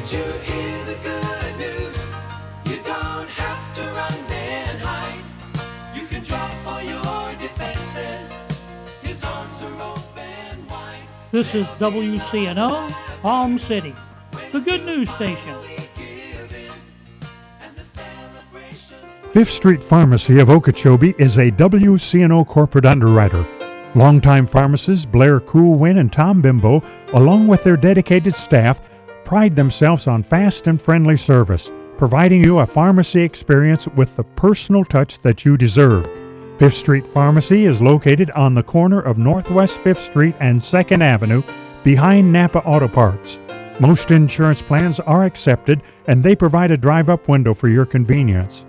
Did you hear the good news? You don't have to run and hide. You can drop for your defenses. His arms are open wide. This is WCNO, Palm City, the good news station. Fifth Street Pharmacy of Okeechobee is a WCNO corporate underwriter. Longtime pharmacists Blair Coolwin and Tom Bimbo, along with their dedicated staff, pride themselves on fast and friendly service, providing you a pharmacy experience with the personal touch that you deserve. Fifth Street Pharmacy is located on the corner of Northwest Fifth Street and 2nd Avenue, behind Napa Auto Parts. Most insurance plans are accepted, and they provide a drive up window for your convenience.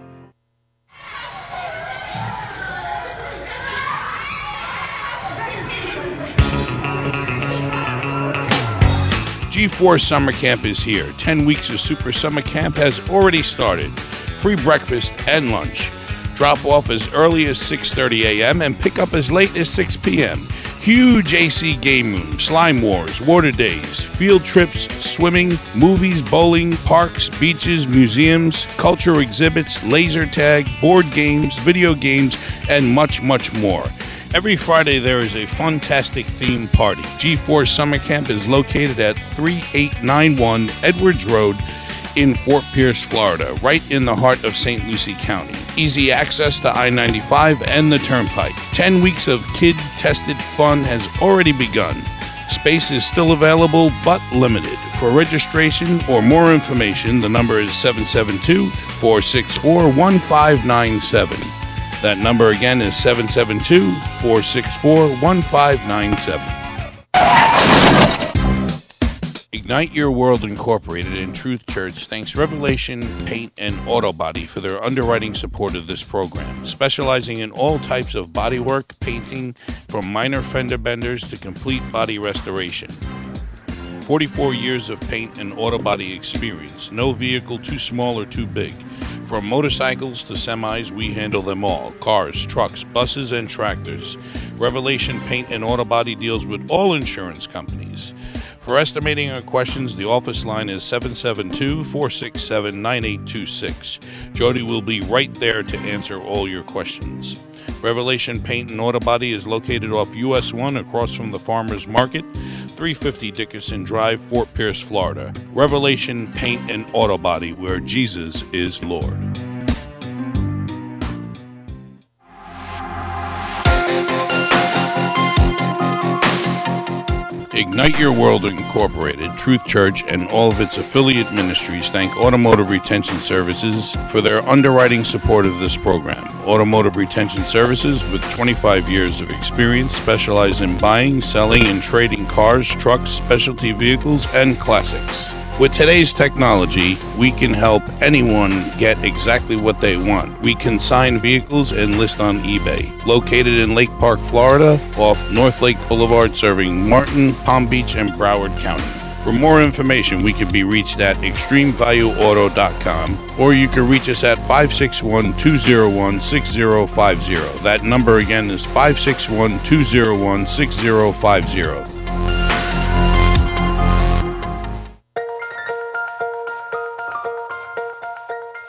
G4 Summer Camp is here. 10 weeks of Super Summer Camp has already started. Free breakfast and lunch. Drop off as early as 6:30 a.m. and pick up as late as 6 p.m. Huge AC game room, slime wars, water days, field trips, swimming, movies, bowling, parks, beaches, museums, cultural exhibits, laser tag, board games, video games, and much, much more. Every Friday there is a fantastic theme party. G4 Summer Camp is located at 3891 Edwards Road in Fort Pierce, Florida, right in the heart of St. Lucie County. Easy access to I 95 and the Turnpike. 10 weeks of kid tested fun has already begun. Space is still available but limited. For registration or more information, the number is 772 464 1597. That number again is 772 464 1597. Ignite Your World Incorporated and Truth Church thanks Revelation Paint and Auto Body for their underwriting support of this program, specializing in all types of bodywork, painting, from minor fender benders to complete body restoration. 44 years of paint and auto body experience, no vehicle too small or too big. From motorcycles to semis, we handle them all cars, trucks, buses, and tractors. Revelation Paint and Auto Body deals with all insurance companies. For estimating or questions, the office line is 772 467 9826. Jody will be right there to answer all your questions. Revelation Paint and Auto Body is located off US 1 across from the Farmers Market, 350 Dickerson Drive, Fort Pierce, Florida. Revelation Paint and Auto Body, where Jesus is Lord. Ignite Your World Incorporated, Truth Church, and all of its affiliate ministries thank Automotive Retention Services for their underwriting support of this program. Automotive Retention Services, with 25 years of experience, specialize in buying, selling, and trading cars, trucks, specialty vehicles, and classics. With today's technology, we can help anyone get exactly what they want. We consign vehicles and list on eBay. Located in Lake Park, Florida, off North Lake Boulevard, serving Martin, Palm Beach, and Broward County. For more information, we can be reached at extremevalueauto.com or you can reach us at 561 201 6050. That number again is 561 201 6050.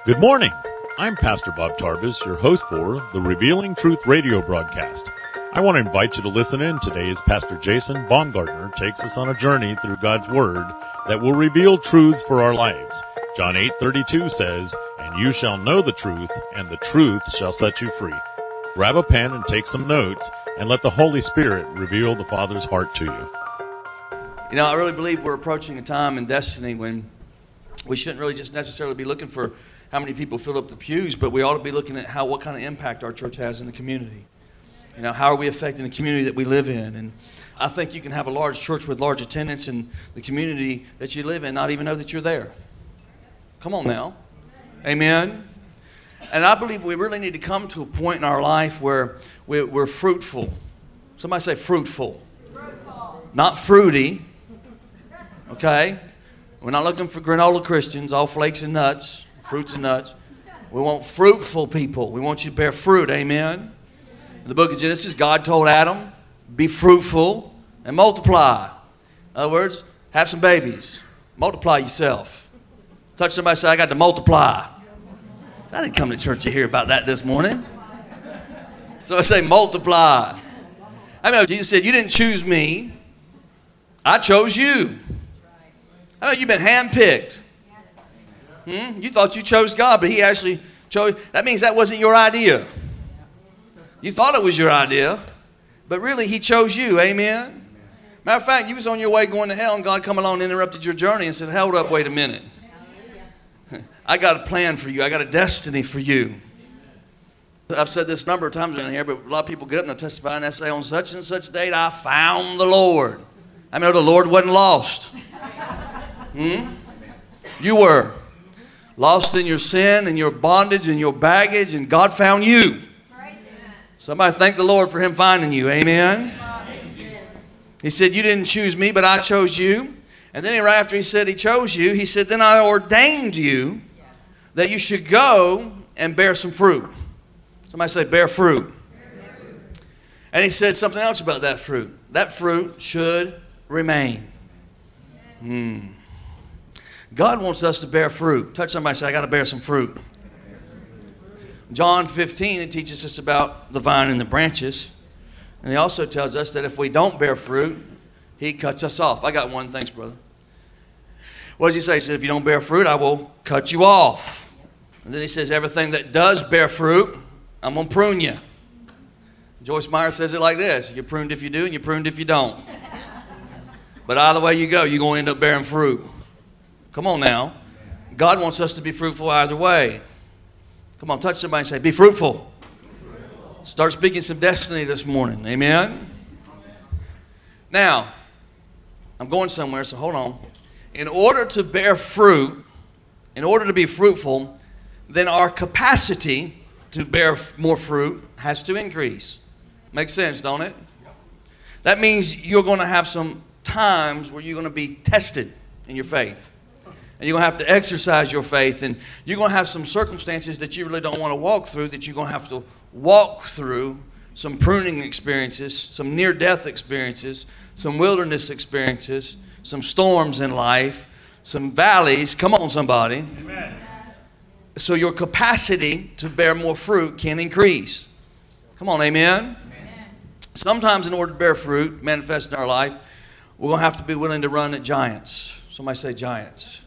Good morning. I'm Pastor Bob Tarbus, your host for the Revealing Truth radio broadcast. I want to invite you to listen in today as Pastor Jason Baumgartner takes us on a journey through God's Word that will reveal truths for our lives. John 8:32 says, "And you shall know the truth, and the truth shall set you free." Grab a pen and take some notes, and let the Holy Spirit reveal the Father's heart to you. You know, I really believe we're approaching a time in destiny when we shouldn't really just necessarily be looking for how many people fill up the pews, but we ought to be looking at how what kind of impact our church has in the community. You know, how are we affecting the community that we live in? And I think you can have a large church with large attendance in the community that you live in, not even know that you're there. Come on now. Amen. And I believe we really need to come to a point in our life where we're, we're fruitful. Somebody say fruitful. fruitful. Not fruity. Okay? We're not looking for granola Christians, all flakes and nuts fruits and nuts. We want fruitful people. We want you to bear fruit. Amen. In the book of Genesis, God told Adam, be fruitful and multiply. In other words, have some babies, multiply yourself. Touch somebody, say, I got to multiply. I didn't come to church to hear about that this morning. So I say, multiply. I mean, Jesus said, You didn't choose me, I chose you. I know you've been handpicked. Hmm? You thought you chose God, but He actually chose. That means that wasn't your idea. You thought it was your idea, but really He chose you. Amen. Matter of fact, you was on your way going to hell, and God come along and interrupted your journey and said, "Hold up, wait a minute. I got a plan for you. I got a destiny for you." I've said this a number of times in here, but a lot of people get up and they testify and they say, "On such and such date, I found the Lord." I mean, the Lord wasn't lost. Hmm? You were lost in your sin and your bondage and your baggage, and God found you. Somebody thank the Lord for Him finding you. Amen. He said, You didn't choose me, but I chose you. And then right after he said he chose you, he said, Then I ordained you that you should go and bear some fruit. Somebody say, Bear fruit. And he said something else about that fruit. That fruit should remain. Hmm. God wants us to bear fruit. Touch somebody say, I got to bear some fruit. John 15, it teaches us about the vine and the branches. And he also tells us that if we don't bear fruit, he cuts us off. I got one, thanks, brother. What does he say? He said, if you don't bear fruit, I will cut you off. And then he says, everything that does bear fruit, I'm going to prune you. Joyce Meyer says it like this You're pruned if you do, and you're pruned if you don't. But either way you go, you're going to end up bearing fruit. Come on now. God wants us to be fruitful either way. Come on, touch somebody and say, Be fruitful. Start speaking some destiny this morning. Amen. Now, I'm going somewhere, so hold on. In order to bear fruit, in order to be fruitful, then our capacity to bear more fruit has to increase. Makes sense, don't it? That means you're going to have some times where you're going to be tested in your faith. And you're going to have to exercise your faith. And you're going to have some circumstances that you really don't want to walk through that you're going to have to walk through. Some pruning experiences, some near death experiences, some wilderness experiences, some storms in life, some valleys. Come on, somebody. Amen. So your capacity to bear more fruit can increase. Come on, amen. amen. Sometimes, in order to bear fruit, manifest in our life, we're going to have to be willing to run at giants. Somebody say giants.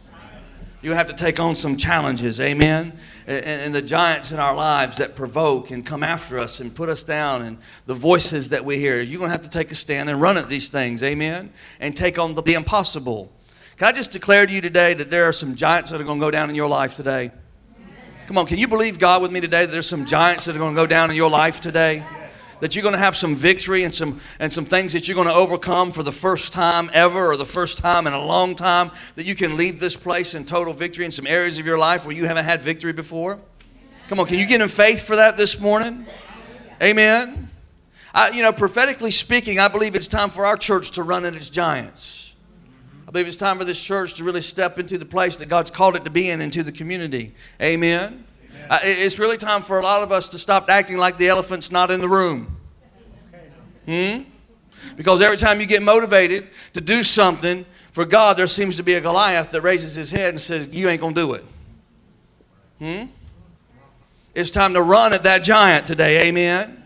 You're going to have to take on some challenges, amen? And, and, the giants in our lives that provoke and come after us and put us down, and the voices that we hear. You're going to have to take a stand and run at these things, amen? And take on the, the impossible. Can I just declare to you today that there are some giants that are going to go down in your life today? Come on, can you believe God with me today that there's some giants that are going to go down in your life today? That you're going to have some victory and some and some things that you're going to overcome for the first time ever or the first time in a long time that you can leave this place in total victory in some areas of your life where you haven't had victory before? Come on can you get in faith for that this morning? Amen. I, you know prophetically speaking i believe it's time for our church to run at its giants. I believe it's time for this church to really step into the place that god's called it to be in into the community. Amen? Uh, it's really time for a lot of us to stop acting like the elephant's not in the room. Hmm? Because every time you get motivated to do something for God, there seems to be a Goliath that raises his head and says, You ain't going to do it. Hmm? It's time to run at that giant today. Amen.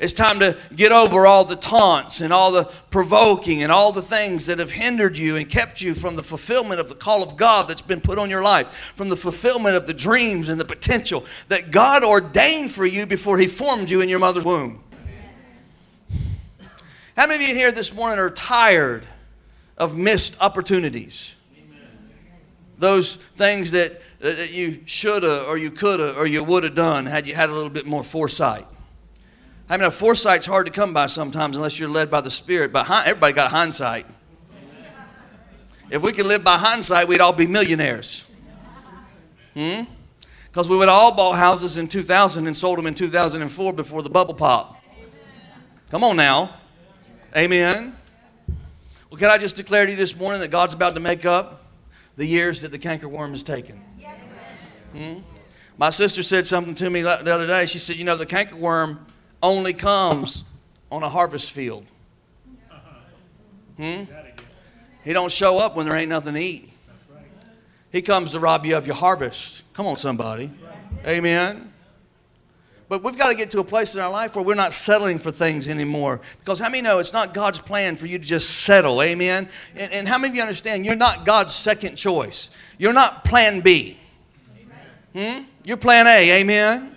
It's time to get over all the taunts and all the provoking and all the things that have hindered you and kept you from the fulfillment of the call of God that's been put on your life, from the fulfillment of the dreams and the potential that God ordained for you before He formed you in your mother's womb. How many of you here this morning are tired of missed opportunities? Those things that, that you should have or you could have or you would have done had you had a little bit more foresight. I mean, foresight's hard to come by sometimes unless you're led by the Spirit. But everybody got hindsight. If we could live by hindsight, we'd all be millionaires. Hmm? Because we would all bought houses in 2000 and sold them in 2004 before the bubble pop. Come on now. Amen. Well, can I just declare to you this morning that God's about to make up the years that the cankerworm has taken? Hmm? My sister said something to me the other day. She said, You know, the cankerworm only comes on a harvest field. Hmm? He don't show up when there ain't nothing to eat. He comes to rob you of your harvest. Come on, somebody. Amen. But we've got to get to a place in our life where we're not settling for things anymore. Because how many know it's not God's plan for you to just settle? Amen. And, and how many of you understand you're not God's second choice? You're not plan B. Hmm? You're plan A. Amen.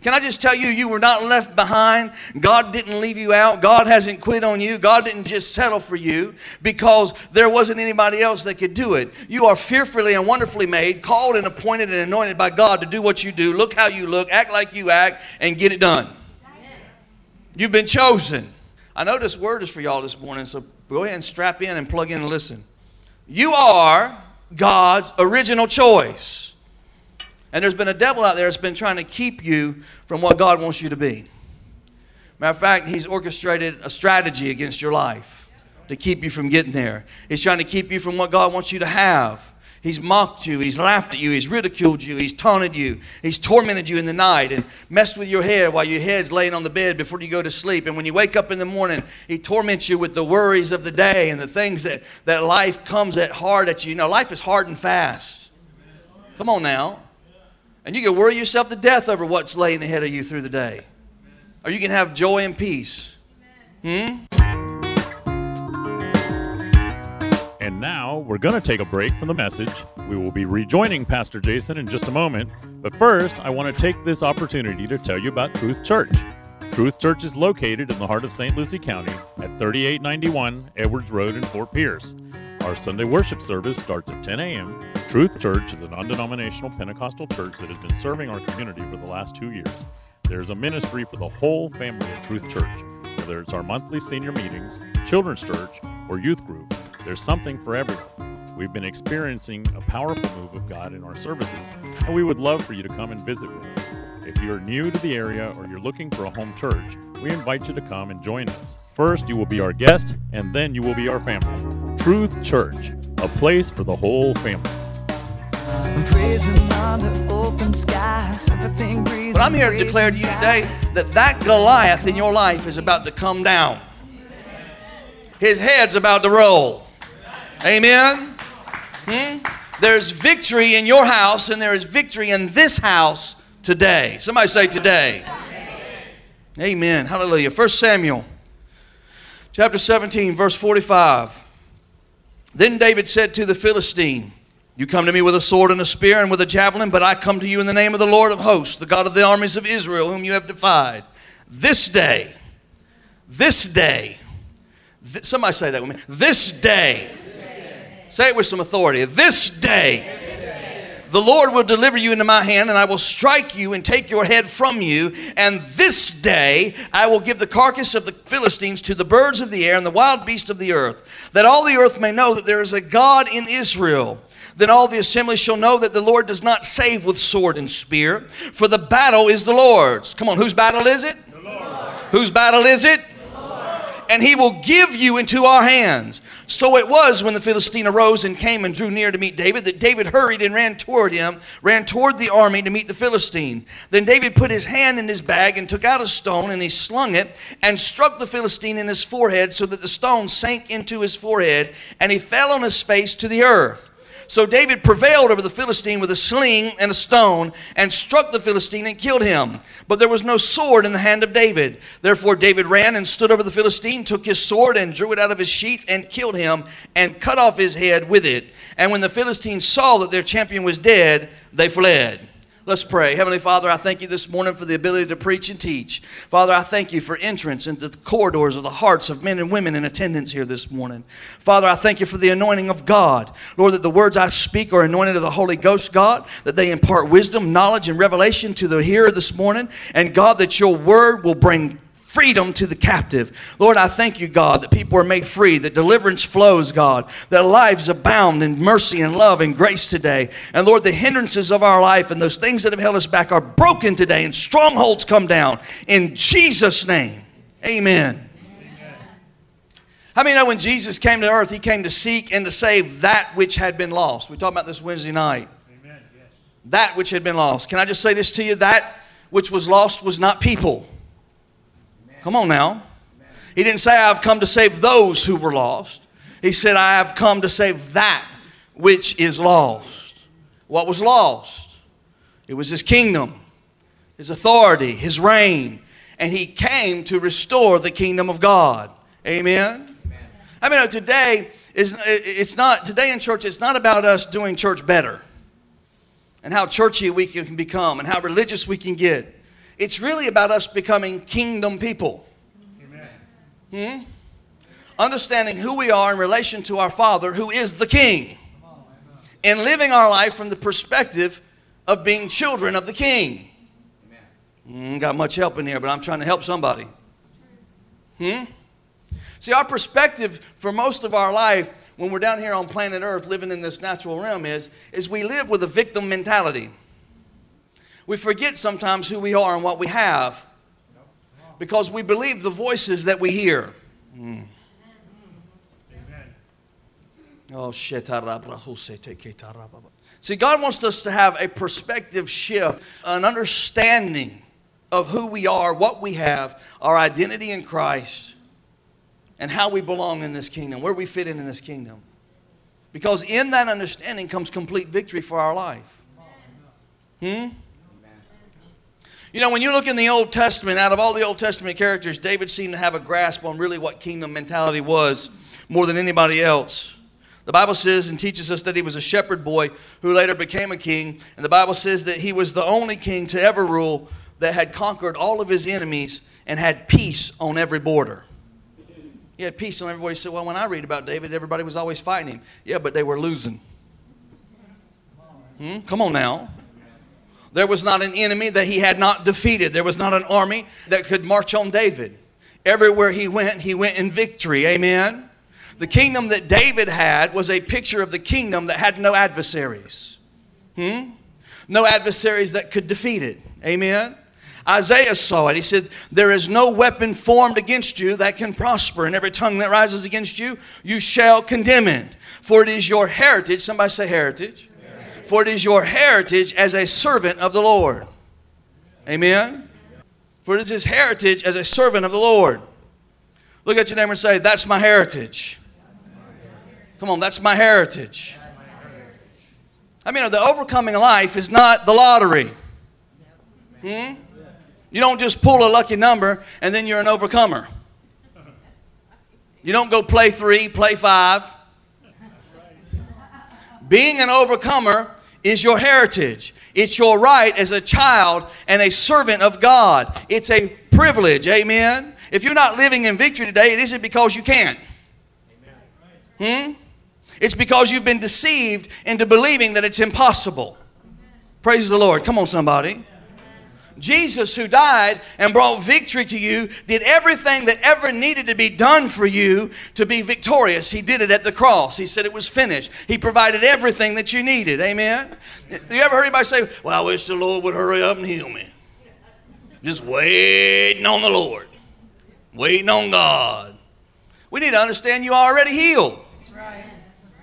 Can I just tell you, you were not left behind. God didn't leave you out. God hasn't quit on you. God didn't just settle for you because there wasn't anybody else that could do it. You are fearfully and wonderfully made, called and appointed and anointed by God to do what you do, look how you look, act like you act, and get it done. You've been chosen. I know this word is for y'all this morning, so go ahead and strap in and plug in and listen. You are God's original choice. And there's been a devil out there that's been trying to keep you from what God wants you to be. Matter of fact, he's orchestrated a strategy against your life to keep you from getting there. He's trying to keep you from what God wants you to have. He's mocked you, he's laughed at you, he's ridiculed you, he's taunted you, he's tormented you in the night and messed with your head while your head's laying on the bed before you go to sleep. And when you wake up in the morning, he torments you with the worries of the day and the things that, that life comes at hard at you. You know, life is hard and fast. Come on now. And you can worry yourself to death over what's laying ahead of you through the day. Or you can have joy and peace. Hmm? And now we're going to take a break from the message. We will be rejoining Pastor Jason in just a moment. But first, I want to take this opportunity to tell you about Truth Church. Truth Church is located in the heart of St. Lucie County at 3891 Edwards Road in Fort Pierce. Our Sunday worship service starts at 10 a.m. Truth Church is a non denominational Pentecostal church that has been serving our community for the last two years. There's a ministry for the whole family at Truth Church. Whether it's our monthly senior meetings, children's church, or youth group, there's something for everyone. We've been experiencing a powerful move of God in our services, and we would love for you to come and visit with us. If you're new to the area or you're looking for a home church, we invite you to come and join us. First, you will be our guest, and then you will be our family. Truth Church, a place for the whole family. But I'm here to declare to you today that that Goliath in your life is about to come down. His head's about to roll. Amen. Hmm? There's victory in your house, and there is victory in this house today. Somebody say today. Amen. Hallelujah. First Samuel chapter 17, verse 45. Then David said to the Philistine, You come to me with a sword and a spear and with a javelin, but I come to you in the name of the Lord of hosts, the God of the armies of Israel, whom you have defied. This day, this day, th- somebody say that with me. This day, say it with some authority. This day, the Lord will deliver you into my hand, and I will strike you and take your head from you. And this day I will give the carcass of the Philistines to the birds of the air and the wild beasts of the earth, that all the earth may know that there is a God in Israel. Then all the assembly shall know that the Lord does not save with sword and spear, for the battle is the Lord's. Come on, whose battle is it? Whose battle is it? And he will give you into our hands. So it was when the Philistine arose and came and drew near to meet David that David hurried and ran toward him, ran toward the army to meet the Philistine. Then David put his hand in his bag and took out a stone and he slung it and struck the Philistine in his forehead so that the stone sank into his forehead and he fell on his face to the earth. So David prevailed over the Philistine with a sling and a stone and struck the Philistine and killed him. But there was no sword in the hand of David. Therefore David ran and stood over the Philistine, took his sword and drew it out of his sheath and killed him and cut off his head with it. And when the Philistines saw that their champion was dead, they fled. Let's pray. Heavenly Father, I thank you this morning for the ability to preach and teach. Father, I thank you for entrance into the corridors of the hearts of men and women in attendance here this morning. Father, I thank you for the anointing of God. Lord, that the words I speak are anointed of the Holy Ghost, God, that they impart wisdom, knowledge, and revelation to the hearer this morning. And God, that your word will bring freedom to the captive. Lord, I thank you, God, that people are made free, that deliverance flows, God, that lives abound in mercy and love and grace today. And Lord, the hindrances of our life and those things that have held us back are broken today and strongholds come down. In Jesus' name, amen. How many know when Jesus came to earth, he came to seek and to save that which had been lost? We talked about this Wednesday night. Amen, yes. That which had been lost. Can I just say this to you? That which was lost was not people. Come on now. He didn't say, I've come to save those who were lost. He said, I have come to save that which is lost. What was lost? It was his kingdom, his authority, his reign. And he came to restore the kingdom of God. Amen? I mean, uh, today is uh, it's not today in church. It's not about us doing church better, and how churchy we can become, and how religious we can get. It's really about us becoming kingdom people. Hmm? Understanding who we are in relation to our Father, who is the King, and living our life from the perspective of being children of the King. Mm, got much help in here, but I'm trying to help somebody. Hmm? See, our perspective for most of our life when we're down here on planet Earth living in this natural realm is, is we live with a victim mentality. We forget sometimes who we are and what we have because we believe the voices that we hear. Mm. Oh, See, God wants us to have a perspective shift, an understanding of who we are, what we have, our identity in Christ and how we belong in this kingdom, where we fit in in this kingdom. Because in that understanding comes complete victory for our life. Hmm? You know, when you look in the Old Testament, out of all the Old Testament characters, David seemed to have a grasp on really what kingdom mentality was more than anybody else. The Bible says and teaches us that he was a shepherd boy who later became a king. And the Bible says that he was the only king to ever rule that had conquered all of his enemies and had peace on every border. He had peace on everybody. said, Well, when I read about David, everybody was always fighting him. Yeah, but they were losing. Hmm? Come on now. There was not an enemy that he had not defeated. There was not an army that could march on David. Everywhere he went, he went in victory. Amen. The kingdom that David had was a picture of the kingdom that had no adversaries. Hmm? No adversaries that could defeat it. Amen. Isaiah saw it. He said, There is no weapon formed against you that can prosper, and every tongue that rises against you, you shall condemn it. For it is your heritage, somebody say heritage. For it is your heritage as a servant of the Lord. Amen. For it is his heritage as a servant of the Lord. Look at your neighbor and say, That's my heritage. Come on, that's my heritage. I mean, the overcoming life is not the lottery. Hmm? You don't just pull a lucky number and then you're an overcomer. You don't go play three, play five. Being an overcomer is your heritage. It's your right as a child and a servant of God. It's a privilege. Amen. If you're not living in victory today, it isn't because you can't. Hmm? It's because you've been deceived into believing that it's impossible. Praise the Lord. Come on, somebody. Jesus, who died and brought victory to you, did everything that ever needed to be done for you to be victorious. He did it at the cross. He said it was finished. He provided everything that you needed. Amen? You ever heard anybody say, Well, I wish the Lord would hurry up and heal me? Just waiting on the Lord, waiting on God. We need to understand you are already healed.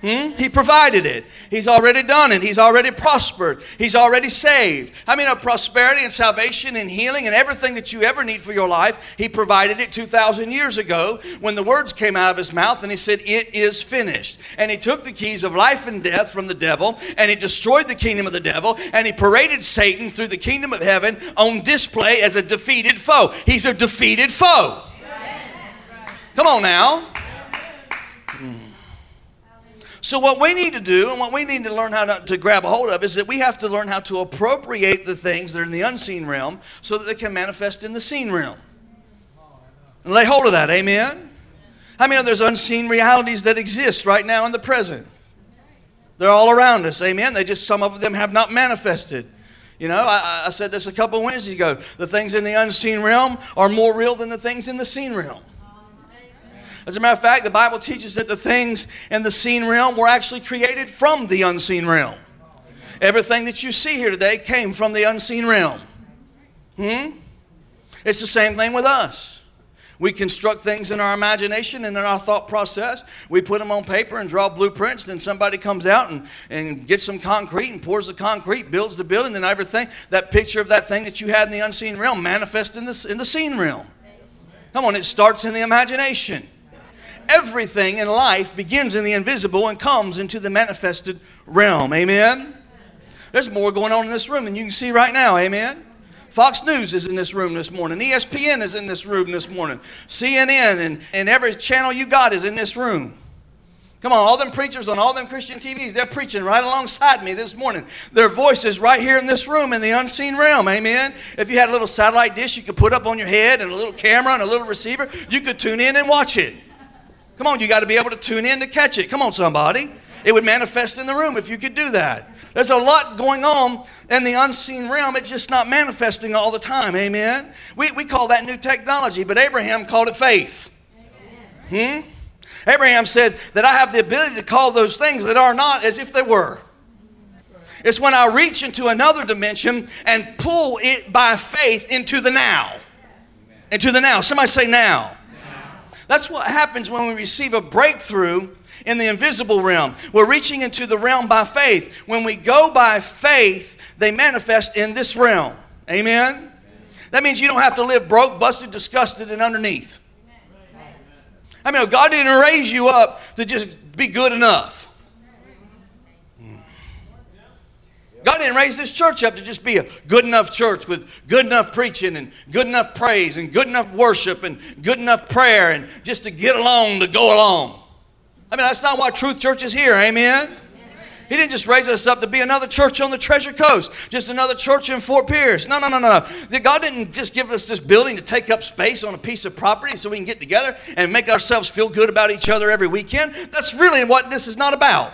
Hmm? He provided it. He's already done it. He's already prospered. He's already saved. I mean, of prosperity and salvation and healing and everything that you ever need for your life, He provided it 2,000 years ago when the words came out of His mouth and He said, It is finished. And He took the keys of life and death from the devil and He destroyed the kingdom of the devil and He paraded Satan through the kingdom of heaven on display as a defeated foe. He's a defeated foe. Come on now. So, what we need to do and what we need to learn how to, to, grab a hold of is that we have to learn how to appropriate the things that are in the unseen realm so that they can manifest in the seen realm. And lay hold of that, amen? How I many of there's unseen realities that exist right now in the present? They're all around us, amen? They just, some of them have not manifested. You know, I, I said this a couple of Wednesdays ago. The things in the unseen realm are more real than the things in the seen realm. As a matter of fact, the Bible teaches that the things in the seen realm were actually created from the unseen realm. Everything that you see here today came from the unseen realm. Hmm? It's the same thing with us. We construct things in our imagination and in our thought process. We put them on paper and draw blueprints. Then somebody comes out and, and gets some concrete and pours the concrete, builds the building, then everything, that picture of that thing that you had in the unseen realm manifests in the, in the seen realm. Come on, it starts in the imagination. Everything in life begins in the invisible and comes into the manifested realm. Amen? There's more going on in this room than you can see right now. Amen? Fox News is in this room this morning. ESPN is in this room this morning. CNN and, and every channel you got is in this room. Come on, all them preachers on all them Christian TVs, they're preaching right alongside me this morning. Their voices right here in this room in the unseen realm. Amen. If you had a little satellite dish you could put up on your head and a little camera and a little receiver, you could tune in and watch it. Come on, you got to be able to tune in to catch it. Come on, somebody. It would manifest in the room if you could do that. There's a lot going on in the unseen realm. It's just not manifesting all the time. Amen. We, we call that new technology, but Abraham called it faith. Hmm? Abraham said that I have the ability to call those things that are not as if they were. It's when I reach into another dimension and pull it by faith into the now. Into the now. Somebody say now. That's what happens when we receive a breakthrough in the invisible realm. We're reaching into the realm by faith. When we go by faith, they manifest in this realm. Amen? That means you don't have to live broke, busted, disgusted, and underneath. I mean, God didn't raise you up to just be good enough. God didn't raise this church up to just be a good enough church with good enough preaching and good enough praise and good enough worship and good enough prayer and just to get along to go along. I mean, that's not why Truth Church is here, amen? He didn't just raise us up to be another church on the Treasure Coast, just another church in Fort Pierce. No, no, no, no. God didn't just give us this building to take up space on a piece of property so we can get together and make ourselves feel good about each other every weekend. That's really what this is not about.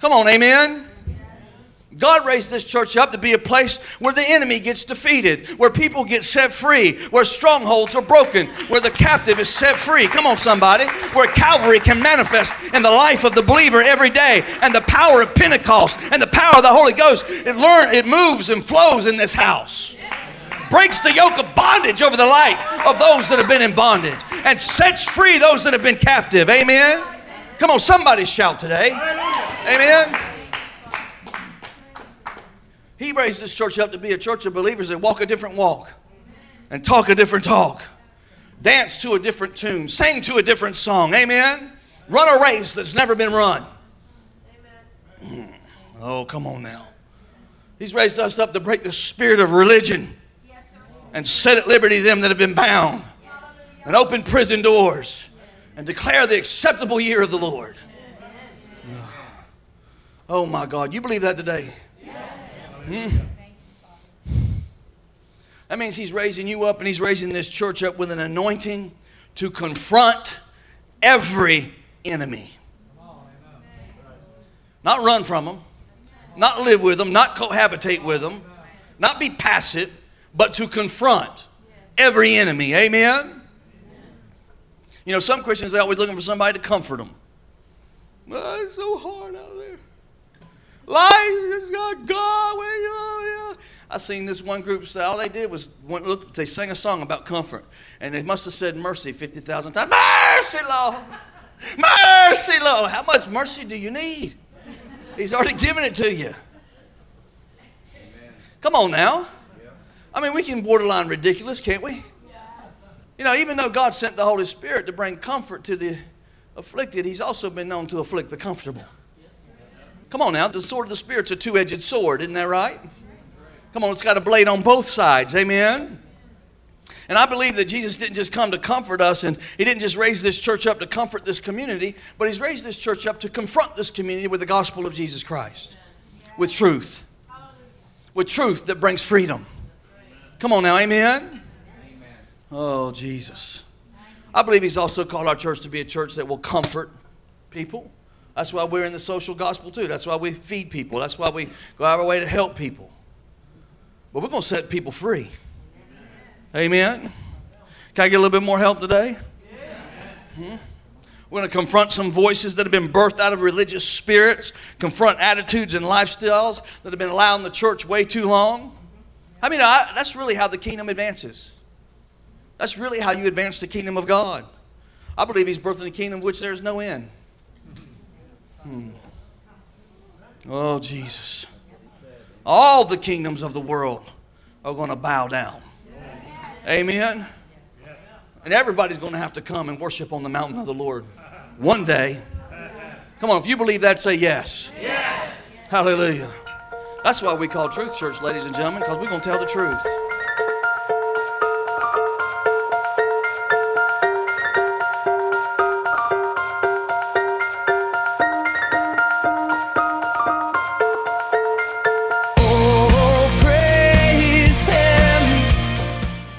Come on, amen. God raised this church up to be a place where the enemy gets defeated, where people get set free, where strongholds are broken, where the captive is set free. Come on, somebody. Where Calvary can manifest in the life of the believer every day, and the power of Pentecost and the power of the Holy Ghost. It learn, it moves and flows in this house. Breaks the yoke of bondage over the life of those that have been in bondage and sets free those that have been captive. Amen. Come on, somebody shout today. Amen. He raised this church up to be a church of believers that walk a different walk and talk a different talk, dance to a different tune, sing to a different song. Amen. Run a race that's never been run. Mm. Oh, come on now. He's raised us up to break the spirit of religion and set at liberty them that have been bound and open prison doors and declare the acceptable year of the Lord. Oh my God, you believe that today? That means he's raising you up and he's raising this church up with an anointing to confront every enemy. Not run from them, not live with them, not cohabitate with them, not be passive, but to confront every enemy. Amen? You know, some Christians are always looking for somebody to comfort them. Oh, it's so hard. Life got God. Where you are? I seen this one group say all they did was went, look. They sang a song about comfort, and they must have said mercy fifty thousand times. Mercy, Lord. Mercy, Lord. How much mercy do you need? He's already given it to you. Come on now. I mean, we can borderline ridiculous, can't we? You know, even though God sent the Holy Spirit to bring comfort to the afflicted, He's also been known to afflict the comfortable. Come on now, the sword of the Spirit's a two edged sword, isn't that right? Come on, it's got a blade on both sides. Amen. And I believe that Jesus didn't just come to comfort us, and He didn't just raise this church up to comfort this community, but He's raised this church up to confront this community with the gospel of Jesus Christ, with truth, with truth that brings freedom. Come on now, amen? Oh, Jesus. I believe He's also called our church to be a church that will comfort people. That's why we're in the social gospel too. That's why we feed people. That's why we go out of our way to help people. But we're going to set people free. Amen. Can I get a little bit more help today? Hmm? We're going to confront some voices that have been birthed out of religious spirits, confront attitudes and lifestyles that have been allowed in the church way too long. I mean, I, that's really how the kingdom advances. That's really how you advance the kingdom of God. I believe He's birthing a kingdom of which there is no end. Hmm. Oh, Jesus. All the kingdoms of the world are going to bow down. Amen. And everybody's going to have to come and worship on the mountain of the Lord one day. Come on, if you believe that, say yes. Yes. Hallelujah. That's why we call Truth Church, ladies and gentlemen, because we're going to tell the truth.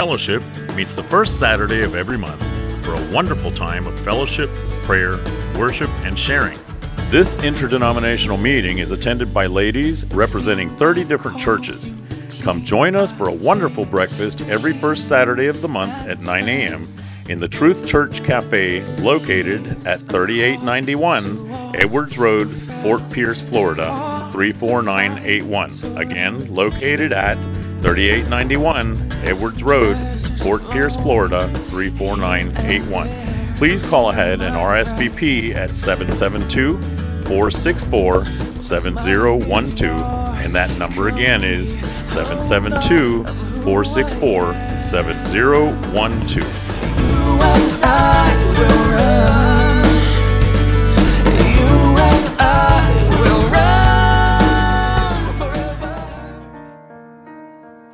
Fellowship meets the first Saturday of every month for a wonderful time of fellowship, prayer, worship, and sharing. This interdenominational meeting is attended by ladies representing 30 different churches. Come join us for a wonderful breakfast every first Saturday of the month at 9 a.m. in the Truth Church Cafe located at 3891 Edwards Road, Fort Pierce, Florida 34981. Again, located at 3891 Edwards Road, Fort Pierce, Florida 34981. Please call ahead and RSVP at 772 464 7012. And that number again is 772 464 7012.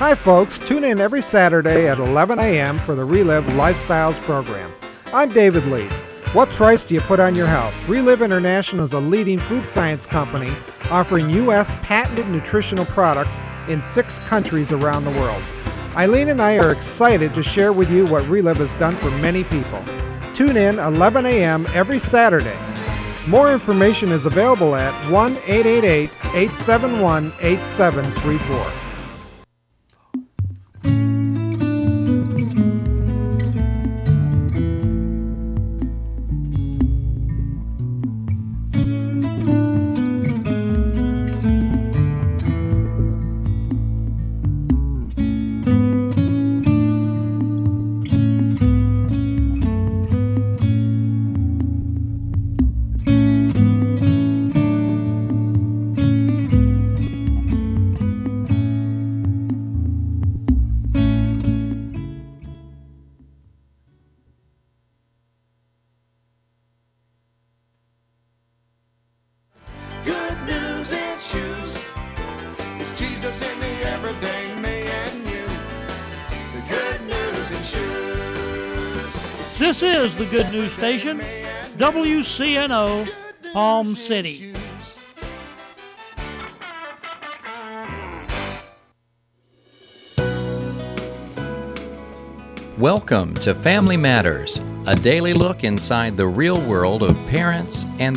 Hi, folks. Tune in every Saturday at 11 a.m. for the Reliv Lifestyles program. I'm David Leeds. What price do you put on your health? Reliv International is a leading food science company offering U.S. patented nutritional products in six countries around the world. Eileen and I are excited to share with you what Reliv has done for many people. Tune in 11 a.m. every Saturday. More information is available at 1 888 871 8734. Good News Station, WCNO, Palm City. Welcome to Family Matters, a daily look inside the real world of parents and